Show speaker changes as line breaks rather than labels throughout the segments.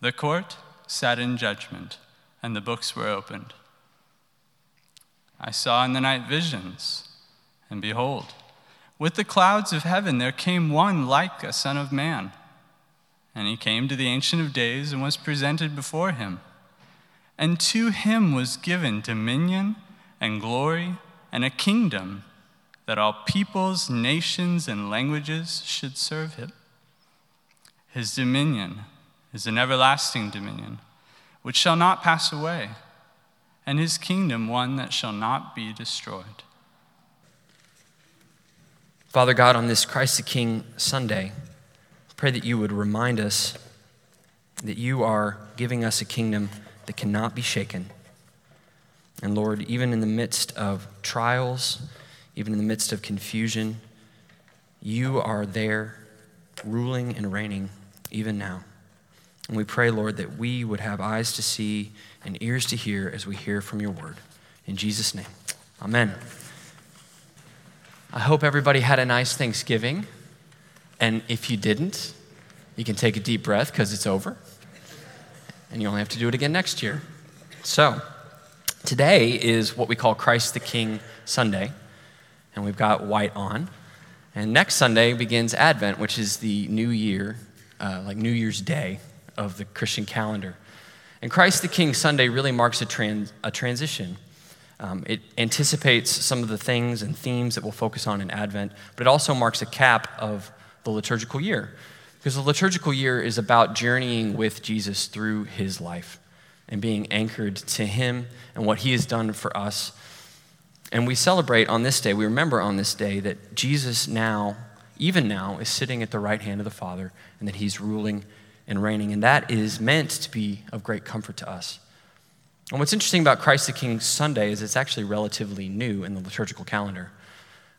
The court sat in judgment, and the books were opened. I saw in the night visions, and behold, with the clouds of heaven there came one like a son of man. And he came to the Ancient of Days and was presented before him. And to him was given dominion and glory and a kingdom that all peoples, nations, and languages should serve him. His dominion is an everlasting dominion, which shall not pass away, and his kingdom one that shall not be destroyed.
Father God, on this Christ the King Sunday, pray that you would remind us that you are giving us a kingdom that cannot be shaken. And Lord, even in the midst of trials, even in the midst of confusion, you are there ruling and reigning even now. And we pray, Lord, that we would have eyes to see and ears to hear as we hear from your word. In Jesus' name, amen. I hope everybody had a nice Thanksgiving. And if you didn't, you can take a deep breath because it's over. And you only have to do it again next year. So, today is what we call Christ the King Sunday. And we've got white on. And next Sunday begins Advent, which is the new year, uh, like New Year's Day of the Christian calendar. And Christ the King Sunday really marks a, trans, a transition. Um, it anticipates some of the things and themes that we'll focus on in Advent, but it also marks a cap of the liturgical year. Because the liturgical year is about journeying with Jesus through his life and being anchored to him and what he has done for us. And we celebrate on this day, we remember on this day that Jesus now, even now, is sitting at the right hand of the Father and that he's ruling and reigning. And that is meant to be of great comfort to us. And what's interesting about Christ the King Sunday is it's actually relatively new in the liturgical calendar.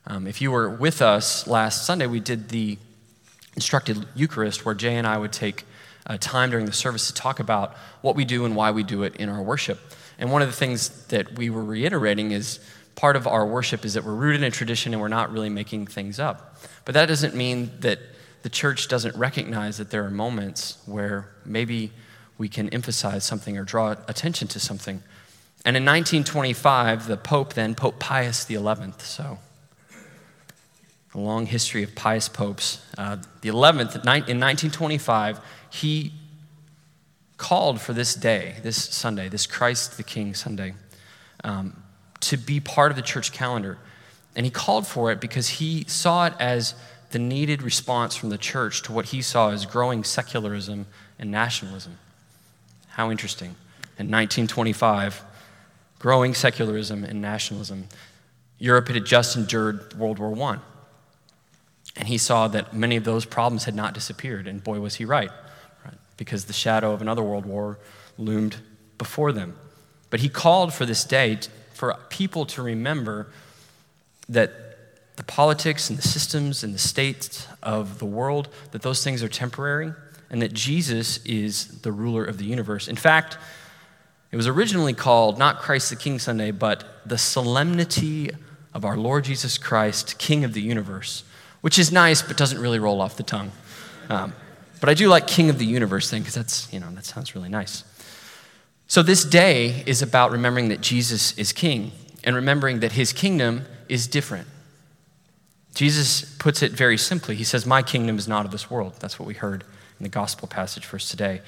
Um, if you were with us last Sunday, we did the instructed Eucharist where Jay and I would take uh, time during the service to talk about what we do and why we do it in our worship. And one of the things that we were reiterating is part of our worship is that we're rooted in tradition and we're not really making things up. But that doesn't mean that the church doesn't recognize that there are moments where maybe we can emphasize something or draw attention to something. And in 1925, the Pope then, Pope Pius XI, so a long history of pious popes, uh, the 11th, in 1925, he called for this day, this Sunday, this Christ the King Sunday, um, to be part of the church calendar. And he called for it because he saw it as the needed response from the church to what he saw as growing secularism and nationalism. How interesting. In 1925, growing secularism and nationalism. Europe had just endured World War I. And he saw that many of those problems had not disappeared. And boy, was he right, right, because the shadow of another world war loomed before them. But he called for this day for people to remember that the politics and the systems and the states of the world, that those things are temporary, and that Jesus is the ruler of the universe. In fact, it was originally called not Christ the King Sunday, but the solemnity of our Lord Jesus Christ, King of the universe, which is nice but doesn't really roll off the tongue. Um, but I do like King of the universe thing because that's, you know, that sounds really nice. So this day is about remembering that Jesus is King and remembering that his kingdom is different. Jesus puts it very simply. He says, My kingdom is not of this world. That's what we heard in the gospel passage for us today.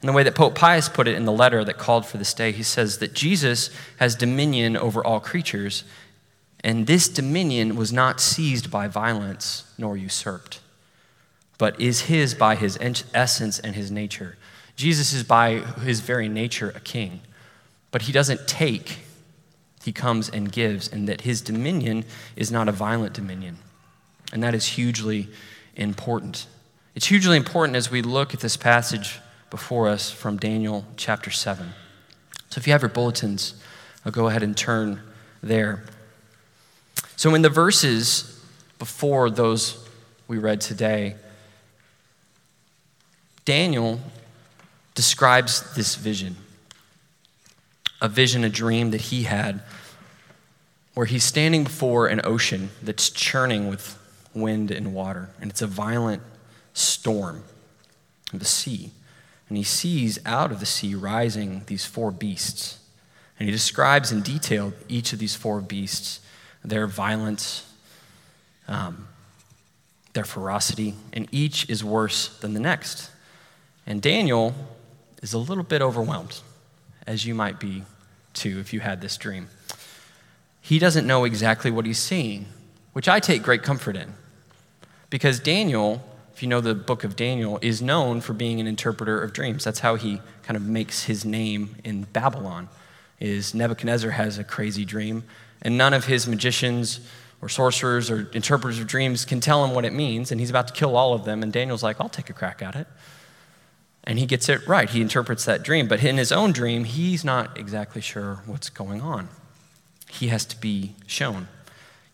And the way that Pope Pius put it in the letter that called for this day, he says that Jesus has dominion over all creatures, and this dominion was not seized by violence nor usurped, but is his by his essence and his nature. Jesus is by his very nature a king, but he doesn't take, he comes and gives, and that his dominion is not a violent dominion. And that is hugely important. It's hugely important as we look at this passage before us from Daniel chapter 7. So if you have your bulletins, I'll go ahead and turn there. So in the verses before those we read today, Daniel describes this vision a vision, a dream that he had, where he's standing before an ocean that's churning with wind and water, and it's a violent storm of the sea. And he sees out of the sea rising these four beasts. And he describes in detail each of these four beasts, their violence, um, their ferocity, and each is worse than the next. And Daniel is a little bit overwhelmed, as you might be too if you had this dream. He doesn't know exactly what he's seeing, which I take great comfort in. Because Daniel, if you know the book of Daniel, is known for being an interpreter of dreams. That's how he kind of makes his name in Babylon. Is Nebuchadnezzar has a crazy dream, and none of his magicians or sorcerers or interpreters of dreams can tell him what it means, and he's about to kill all of them, and Daniel's like, I'll take a crack at it. And he gets it right. He interprets that dream. But in his own dream, he's not exactly sure what's going on. He has to be shown.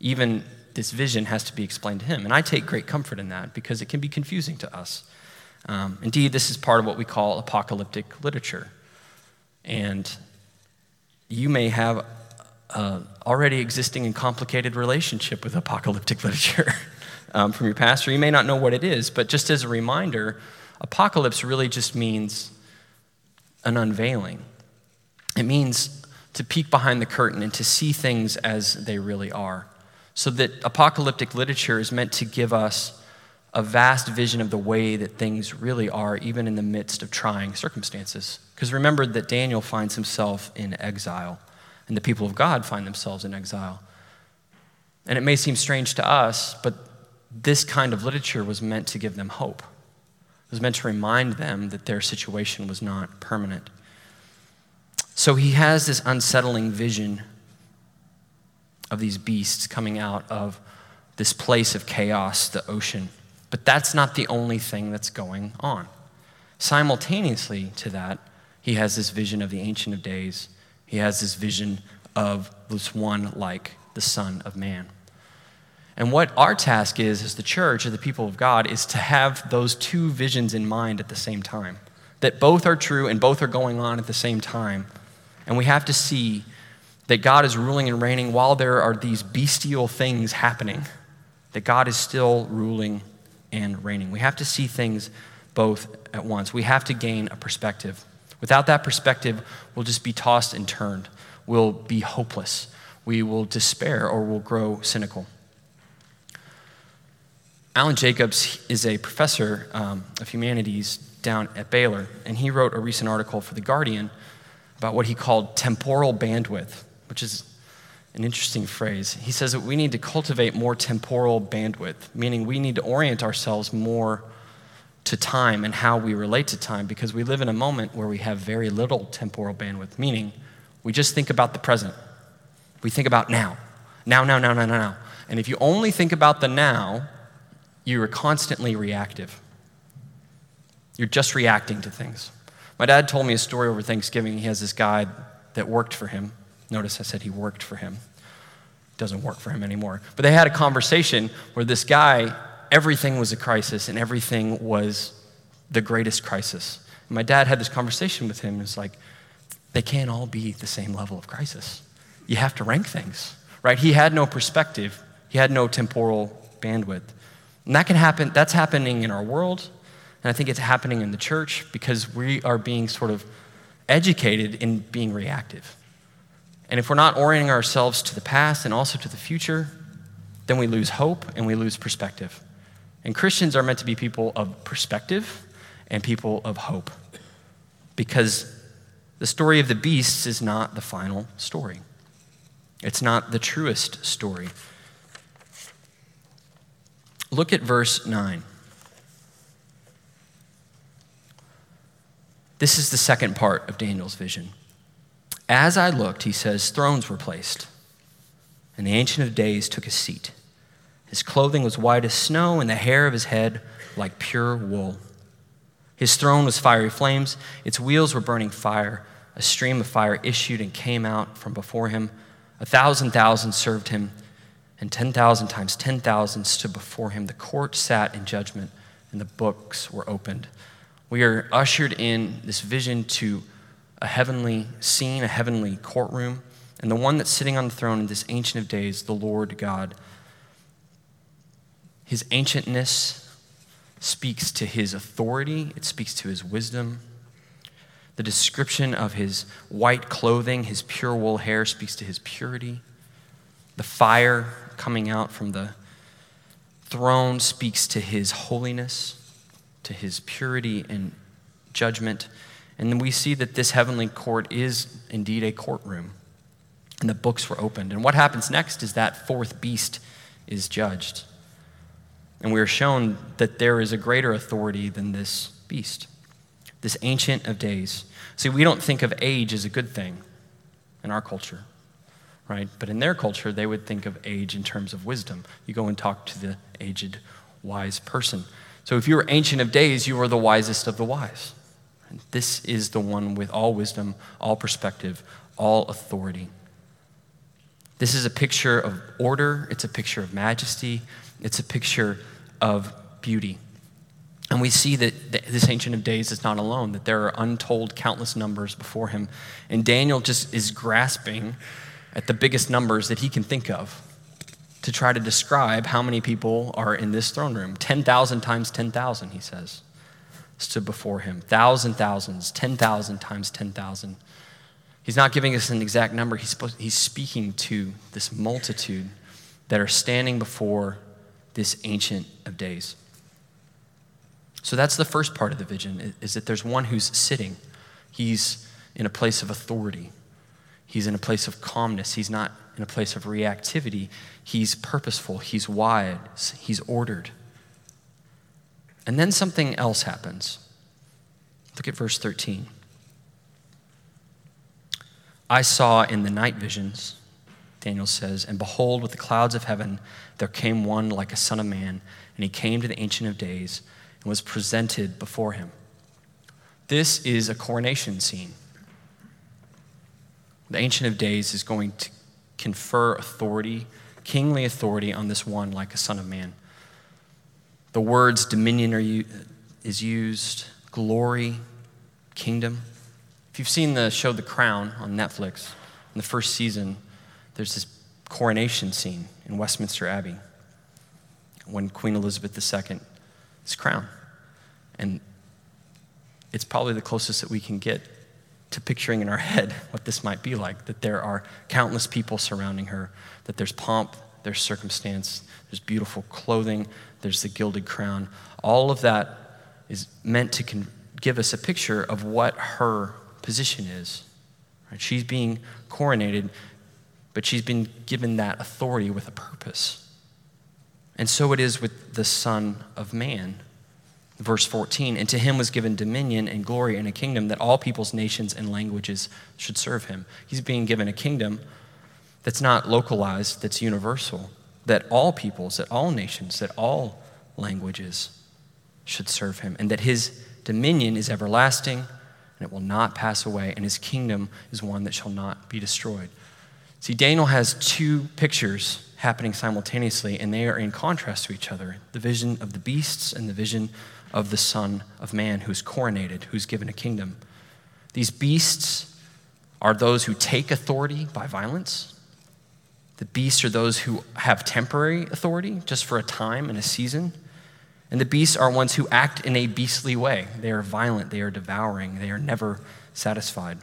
Even this vision has to be explained to him. And I take great comfort in that because it can be confusing to us. Um, indeed, this is part of what we call apocalyptic literature. And you may have already existing and complicated relationship with apocalyptic literature um, from your pastor. You may not know what it is, but just as a reminder, Apocalypse really just means an unveiling. It means to peek behind the curtain and to see things as they really are. So that apocalyptic literature is meant to give us a vast vision of the way that things really are, even in the midst of trying circumstances. Because remember that Daniel finds himself in exile, and the people of God find themselves in exile. And it may seem strange to us, but this kind of literature was meant to give them hope. It was meant to remind them that their situation was not permanent. So he has this unsettling vision of these beasts coming out of this place of chaos, the ocean. But that's not the only thing that's going on. Simultaneously to that, he has this vision of the Ancient of Days. He has this vision of this one like the Son of Man. And what our task is as the church, as the people of God, is to have those two visions in mind at the same time. That both are true and both are going on at the same time. And we have to see that God is ruling and reigning while there are these bestial things happening. That God is still ruling and reigning. We have to see things both at once. We have to gain a perspective. Without that perspective, we'll just be tossed and turned. We'll be hopeless. We will despair or we'll grow cynical. Alan Jacobs is a professor um, of humanities down at Baylor, and he wrote a recent article for The Guardian about what he called temporal bandwidth, which is an interesting phrase. He says that we need to cultivate more temporal bandwidth, meaning we need to orient ourselves more to time and how we relate to time because we live in a moment where we have very little temporal bandwidth, meaning we just think about the present. We think about now. Now, now, now, now, now, now. And if you only think about the now, you are constantly reactive. You're just reacting to things. My dad told me a story over Thanksgiving. He has this guy that worked for him. Notice I said he worked for him. Doesn't work for him anymore. But they had a conversation where this guy, everything was a crisis and everything was the greatest crisis. And my dad had this conversation with him. It's like, they can't all be the same level of crisis. You have to rank things, right? He had no perspective, he had no temporal bandwidth. And that can happen, that's happening in our world, and I think it's happening in the church because we are being sort of educated in being reactive. And if we're not orienting ourselves to the past and also to the future, then we lose hope and we lose perspective. And Christians are meant to be people of perspective and people of hope because the story of the beasts is not the final story. It's not the truest story. Look at verse 9. This is the second part of Daniel's vision. As I looked, he says, thrones were placed, and the Ancient of Days took a seat. His clothing was white as snow, and the hair of his head like pure wool. His throne was fiery flames, its wheels were burning fire. A stream of fire issued and came out from before him. A thousand thousand served him, and 10,000 times 10,000 stood before him. The court sat in judgment, and the books were opened. We are ushered in this vision to a heavenly scene, a heavenly courtroom, and the one that's sitting on the throne in this Ancient of Days, the Lord God. His ancientness speaks to his authority, it speaks to his wisdom. The description of his white clothing, his pure wool hair, speaks to his purity. The fire coming out from the throne speaks to his holiness, to his purity and judgment. And we see that this heavenly court is indeed a courtroom. And the books were opened. And what happens next is that fourth beast is judged. And we are shown that there is a greater authority than this beast, this ancient of days. See, we don't think of age as a good thing in our culture, right? But in their culture, they would think of age in terms of wisdom. You go and talk to the aged, wise person. So if you were ancient of days, you were the wisest of the wise. This is the one with all wisdom, all perspective, all authority. This is a picture of order, it's a picture of majesty, it's a picture of beauty. And we see that this Ancient of Days is not alone, that there are untold countless numbers before him. And Daniel just is grasping at the biggest numbers that he can think of to try to describe how many people are in this throne room. 10,000 times 10,000, he says, stood before him. Thousand thousands, 10,000 times 10,000. He's not giving us an exact number, he's, supposed, he's speaking to this multitude that are standing before this Ancient of Days. So that's the first part of the vision is that there's one who's sitting. He's in a place of authority. He's in a place of calmness. He's not in a place of reactivity. He's purposeful. He's wise. He's ordered. And then something else happens. Look at verse 13. I saw in the night visions, Daniel says, and behold, with the clouds of heaven, there came one like a son of man, and he came to the Ancient of Days and was presented before him. This is a coronation scene. The Ancient of Days is going to confer authority, kingly authority, on this one like a son of man. The words dominion are, is used, glory, kingdom. If you've seen the show The Crown on Netflix, in the first season, there's this coronation scene in Westminster Abbey when Queen Elizabeth II is crowned. And it's probably the closest that we can get to picturing in our head what this might be like that there are countless people surrounding her, that there's pomp, there's circumstance, there's beautiful clothing, there's the gilded crown. All of that is meant to con- give us a picture of what her position is. Right? She's being coronated, but she's been given that authority with a purpose. And so it is with the Son of Man. Verse 14, and to him was given dominion and glory and a kingdom that all peoples, nations, and languages should serve him. He's being given a kingdom that's not localized, that's universal, that all peoples, that all nations, that all languages should serve him, and that his dominion is everlasting and it will not pass away, and his kingdom is one that shall not be destroyed. See, Daniel has two pictures happening simultaneously, and they are in contrast to each other the vision of the beasts and the vision of the Son of Man who's coronated, who's given a kingdom. These beasts are those who take authority by violence. The beasts are those who have temporary authority just for a time and a season. And the beasts are ones who act in a beastly way. They are violent, they are devouring, they are never satisfied.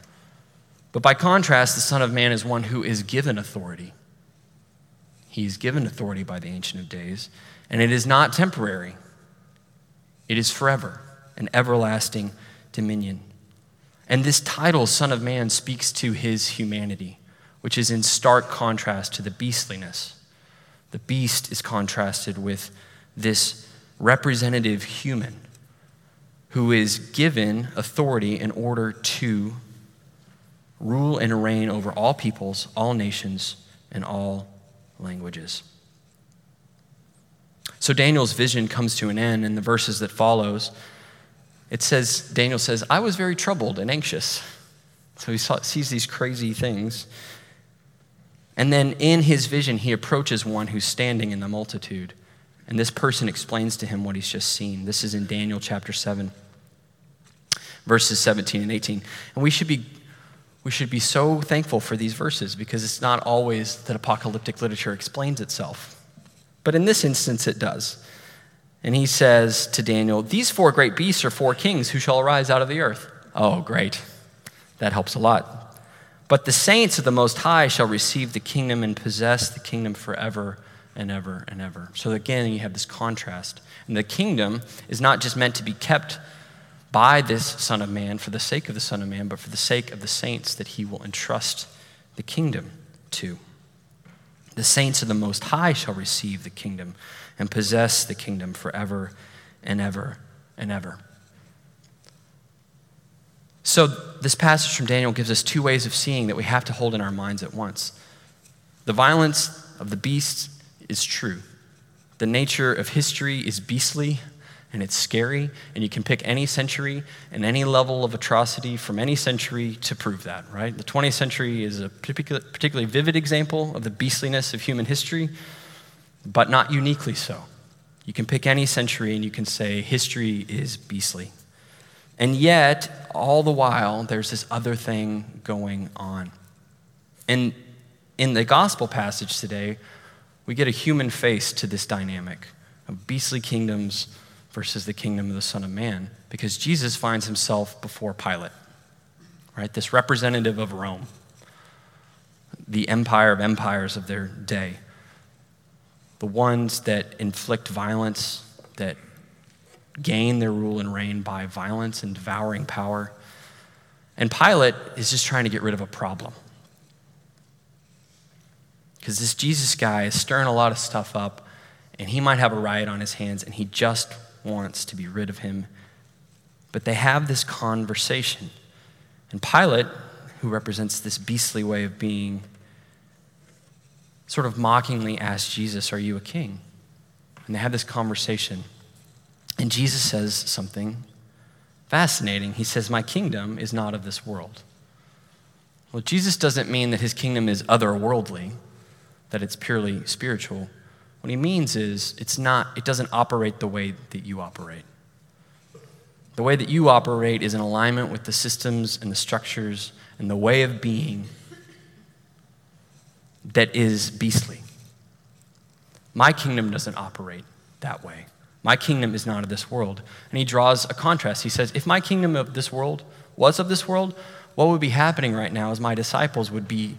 But by contrast, the Son of Man is one who is given authority. He is given authority by the Ancient of Days, and it is not temporary, it is forever, an everlasting dominion. And this title, Son of Man, speaks to his humanity, which is in stark contrast to the beastliness. The beast is contrasted with this representative human who is given authority in order to rule and reign over all peoples, all nations, and all languages. So Daniel's vision comes to an end in the verses that follows. it says, Daniel says, I was very troubled and anxious. So he saw, sees these crazy things. And then in his vision, he approaches one who's standing in the multitude. And this person explains to him what he's just seen. This is in Daniel chapter 7, verses 17 and 18. And we should be, we should be so thankful for these verses because it's not always that apocalyptic literature explains itself. But in this instance, it does. And he says to Daniel, These four great beasts are four kings who shall arise out of the earth. Oh, great. That helps a lot. But the saints of the Most High shall receive the kingdom and possess the kingdom forever and ever and ever. So again, you have this contrast. And the kingdom is not just meant to be kept by this Son of Man for the sake of the Son of Man, but for the sake of the saints that he will entrust the kingdom to. The saints of the Most High shall receive the kingdom and possess the kingdom forever and ever and ever. So, this passage from Daniel gives us two ways of seeing that we have to hold in our minds at once. The violence of the beast is true. The nature of history is beastly and it's scary, and you can pick any century and any level of atrocity from any century to prove that, right? The 20th century is a particularly vivid example of the beastliness of human history but not uniquely so. You can pick any century and you can say history is beastly. And yet, all the while, there's this other thing going on. And in the gospel passage today, we get a human face to this dynamic of beastly kingdoms versus the kingdom of the Son of Man, because Jesus finds himself before Pilate, right? This representative of Rome, the empire of empires of their day the ones that inflict violence, that gain their rule and reign by violence and devouring power. And Pilate is just trying to get rid of a problem. Because this Jesus guy is stirring a lot of stuff up, and he might have a riot on his hands, and he just wants to be rid of him. But they have this conversation. And Pilate, who represents this beastly way of being, sort of mockingly asks Jesus, Are you a king? And they have this conversation. And Jesus says something fascinating. He says, My kingdom is not of this world. Well, Jesus doesn't mean that his kingdom is otherworldly, that it's purely spiritual. What he means is it's not, it doesn't operate the way that you operate. The way that you operate is in alignment with the systems and the structures and the way of being that is beastly. My kingdom doesn't operate that way. My kingdom is not of this world. And he draws a contrast. He says, If my kingdom of this world was of this world, what would be happening right now is my disciples would be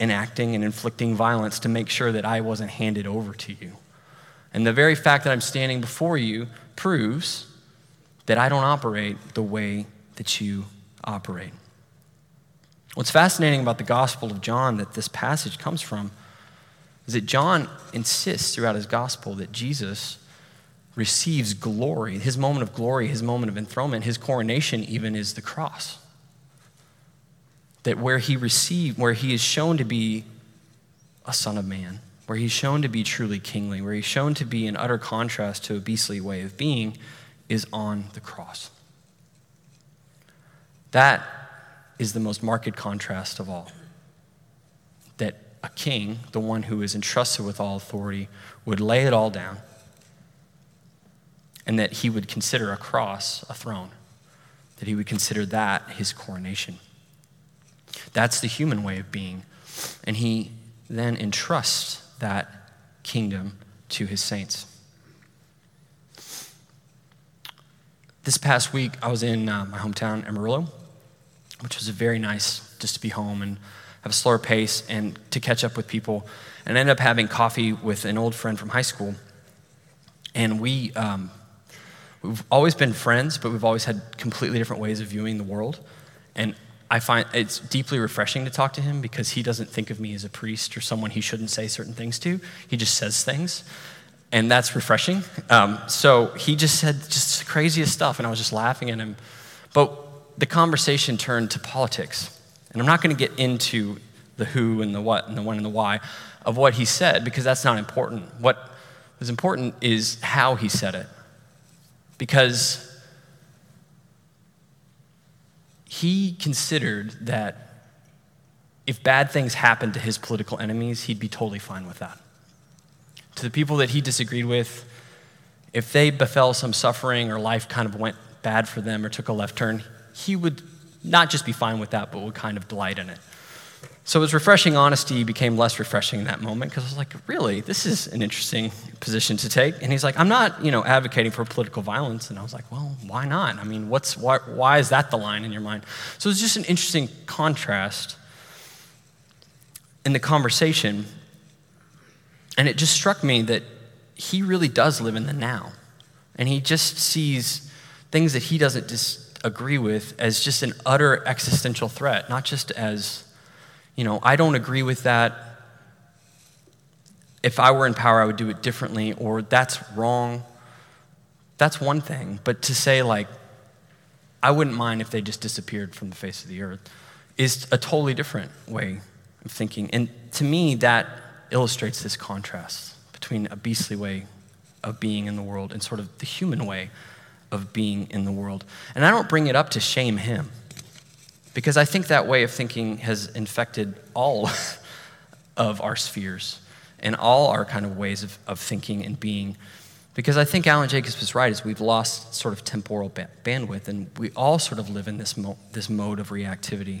enacting and inflicting violence to make sure that I wasn't handed over to you. And the very fact that I'm standing before you proves that I don't operate the way that you operate. What's fascinating about the Gospel of John that this passage comes from is that John insists throughout his Gospel that Jesus receives glory. His moment of glory, his moment of enthronement, his coronation even is the cross. That where he received, where he is shown to be a son of man, where he's shown to be truly kingly, where he's shown to be in utter contrast to a beastly way of being, is on the cross. That is the most marked contrast of all. That a king, the one who is entrusted with all authority, would lay it all down, and that he would consider a cross a throne, that he would consider that his coronation. That's the human way of being. And he then entrusts that kingdom to his saints. This past week, I was in uh, my hometown, Amarillo, which was very nice just to be home and have a slower pace and to catch up with people. And I ended up having coffee with an old friend from high school. And we, um, we've always been friends, but we've always had completely different ways of viewing the world. And I find it's deeply refreshing to talk to him because he doesn't think of me as a priest or someone he shouldn't say certain things to. He just says things. And that's refreshing. Um, so he just said just craziest stuff, and I was just laughing at him. But the conversation turned to politics. And I'm not going to get into the who and the what and the when and the why of what he said because that's not important. What was important is how he said it because he considered that if bad things happened to his political enemies, he'd be totally fine with that. To the people that he disagreed with, if they befell some suffering or life kind of went bad for them or took a left turn, he would not just be fine with that, but would kind of delight in it. So his refreshing honesty became less refreshing in that moment because I was like, really, this is an interesting position to take. And he's like, I'm not, you know, advocating for political violence. And I was like, well, why not? I mean, what's why, why is that the line in your mind? So it's just an interesting contrast in the conversation. And it just struck me that he really does live in the now. And he just sees things that he doesn't disagree with as just an utter existential threat, not just as you know, I don't agree with that. If I were in power, I would do it differently, or that's wrong. That's one thing. But to say, like, I wouldn't mind if they just disappeared from the face of the earth is a totally different way of thinking. And to me, that illustrates this contrast between a beastly way of being in the world and sort of the human way of being in the world. And I don't bring it up to shame him. Because I think that way of thinking has infected all of our spheres and all our kind of ways of, of thinking and being. Because I think Alan Jacobs was right, is we've lost sort of temporal ba- bandwidth, and we all sort of live in this, mo- this mode of reactivity.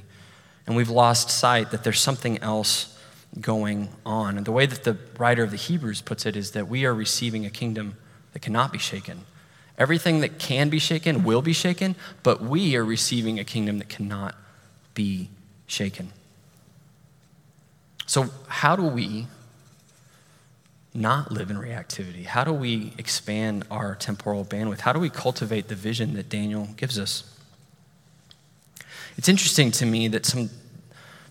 And we've lost sight that there's something else going on. And the way that the writer of the Hebrews puts it is that we are receiving a kingdom that cannot be shaken. Everything that can be shaken will be shaken, but we are receiving a kingdom that cannot be shaken. So, how do we not live in reactivity? How do we expand our temporal bandwidth? How do we cultivate the vision that Daniel gives us? It's interesting to me that some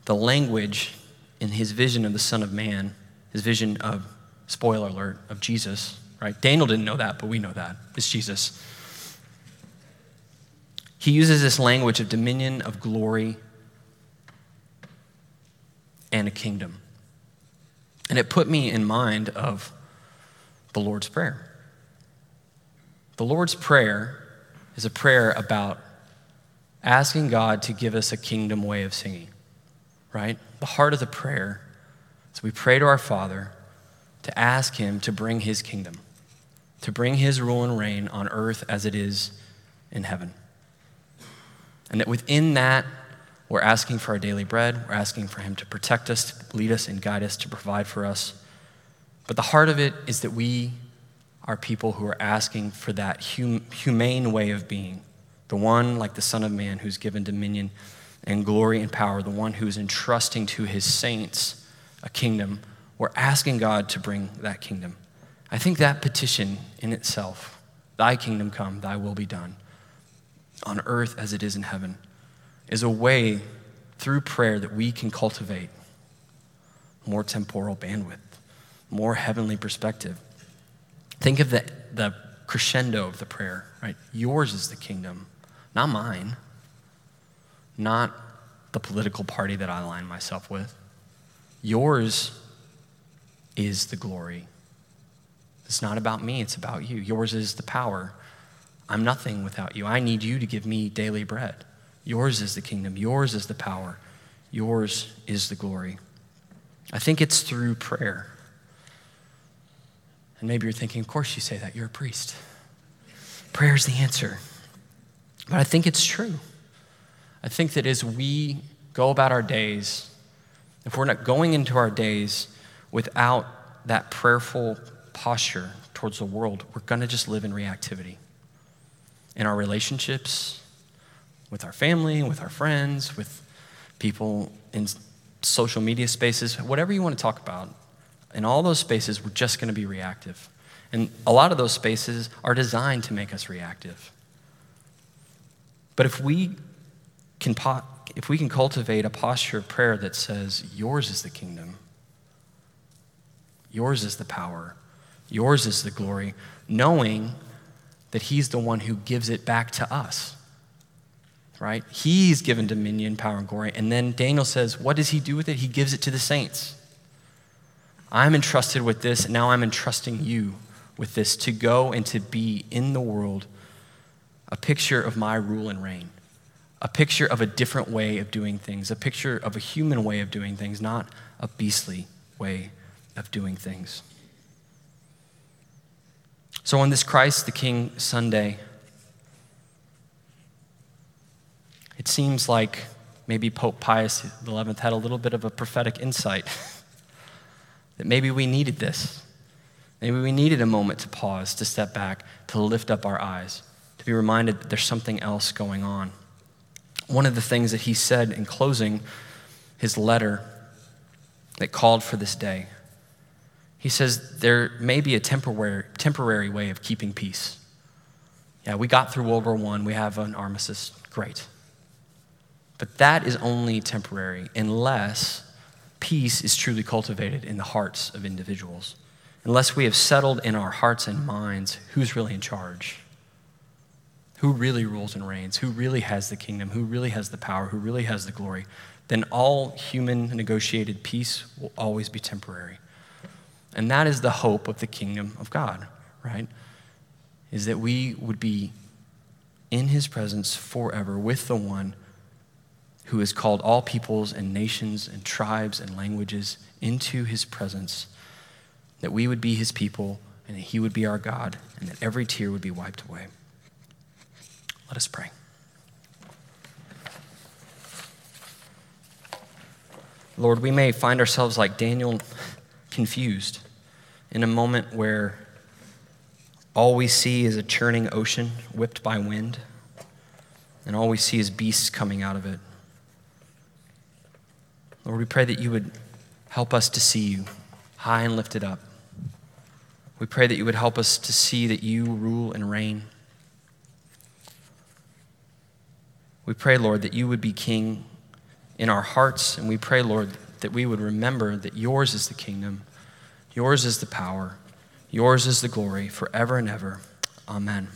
the language in his vision of the Son of Man, his vision of spoiler alert of Jesus, right? Daniel didn't know that, but we know that. It's Jesus. He uses this language of dominion, of glory, and a kingdom. And it put me in mind of the Lord's Prayer. The Lord's Prayer is a prayer about asking God to give us a kingdom way of singing, right? The heart of the prayer is we pray to our Father to ask Him to bring His kingdom, to bring His rule and reign on earth as it is in heaven. And that within that we're asking for our daily bread. We're asking for Him to protect us, to lead us, and guide us, to provide for us. But the heart of it is that we are people who are asking for that hum- humane way of being, the one like the Son of Man who's given dominion and glory and power, the one who's entrusting to His saints a kingdom. We're asking God to bring that kingdom. I think that petition in itself, Thy kingdom come, Thy will be done, on earth as it is in heaven is a way through prayer that we can cultivate more temporal bandwidth, more heavenly perspective. Think of the, the crescendo of the prayer, right? Yours is the kingdom, not mine, not the political party that I align myself with. Yours is the glory. It's not about me, it's about you. Yours is the power. I'm nothing without you. I need you to give me daily bread. Yours is the kingdom, yours is the power, yours is the glory. I think it's through prayer. And maybe you're thinking, of course you say that, you're a priest. Prayer is the answer. But I think it's true. I think that as we go about our days, if we're not going into our days without that prayerful posture towards the world, we're going to just live in reactivity. In our relationships, with our family, with our friends, with people in social media spaces, whatever you want to talk about. In all those spaces, we're just going to be reactive. And a lot of those spaces are designed to make us reactive. But if we can, if we can cultivate a posture of prayer that says, Yours is the kingdom, yours is the power, yours is the glory, knowing that He's the one who gives it back to us right? He's given dominion, power, and glory. And then Daniel says, What does he do with it? He gives it to the saints. I'm entrusted with this, and now I'm entrusting you with this to go and to be in the world a picture of my rule and reign, a picture of a different way of doing things, a picture of a human way of doing things, not a beastly way of doing things. So, on this Christ the King Sunday, it seems like maybe Pope Pius XI had a little bit of a prophetic insight that maybe we needed this. Maybe we needed a moment to pause, to step back, to lift up our eyes, to be reminded that there's something else going on. One of the things that he said in closing his letter that called for this day, he says there may be a temporary, temporary way of keeping peace. Yeah, we got through World War I, we have an armistice, great. But that is only temporary unless peace is truly cultivated in the hearts of individuals. Unless we have settled in our hearts and minds who's really in charge, who really rules and reigns, who really has the kingdom, who really has the power, who really has the glory, then all human negotiated peace will always be temporary. And that is the hope of the kingdom of God, right? Is that we would be in his presence forever with the one who has called all peoples and nations and tribes and languages into his presence, that we would be his people and that he would be our God and that every tear would be wiped away. Let us pray. Lord, we may find ourselves like Daniel, confused in a moment where all we see is a churning ocean whipped by wind, and all we see is beasts coming out of it. Lord, we pray that you would help us to see you high and lifted up. We pray that you would help us to see that you rule and reign. We pray, Lord, that you would be king in our hearts, and we pray, Lord, that we would remember that yours is the kingdom, yours is the power, yours is the glory forever and ever. Amen.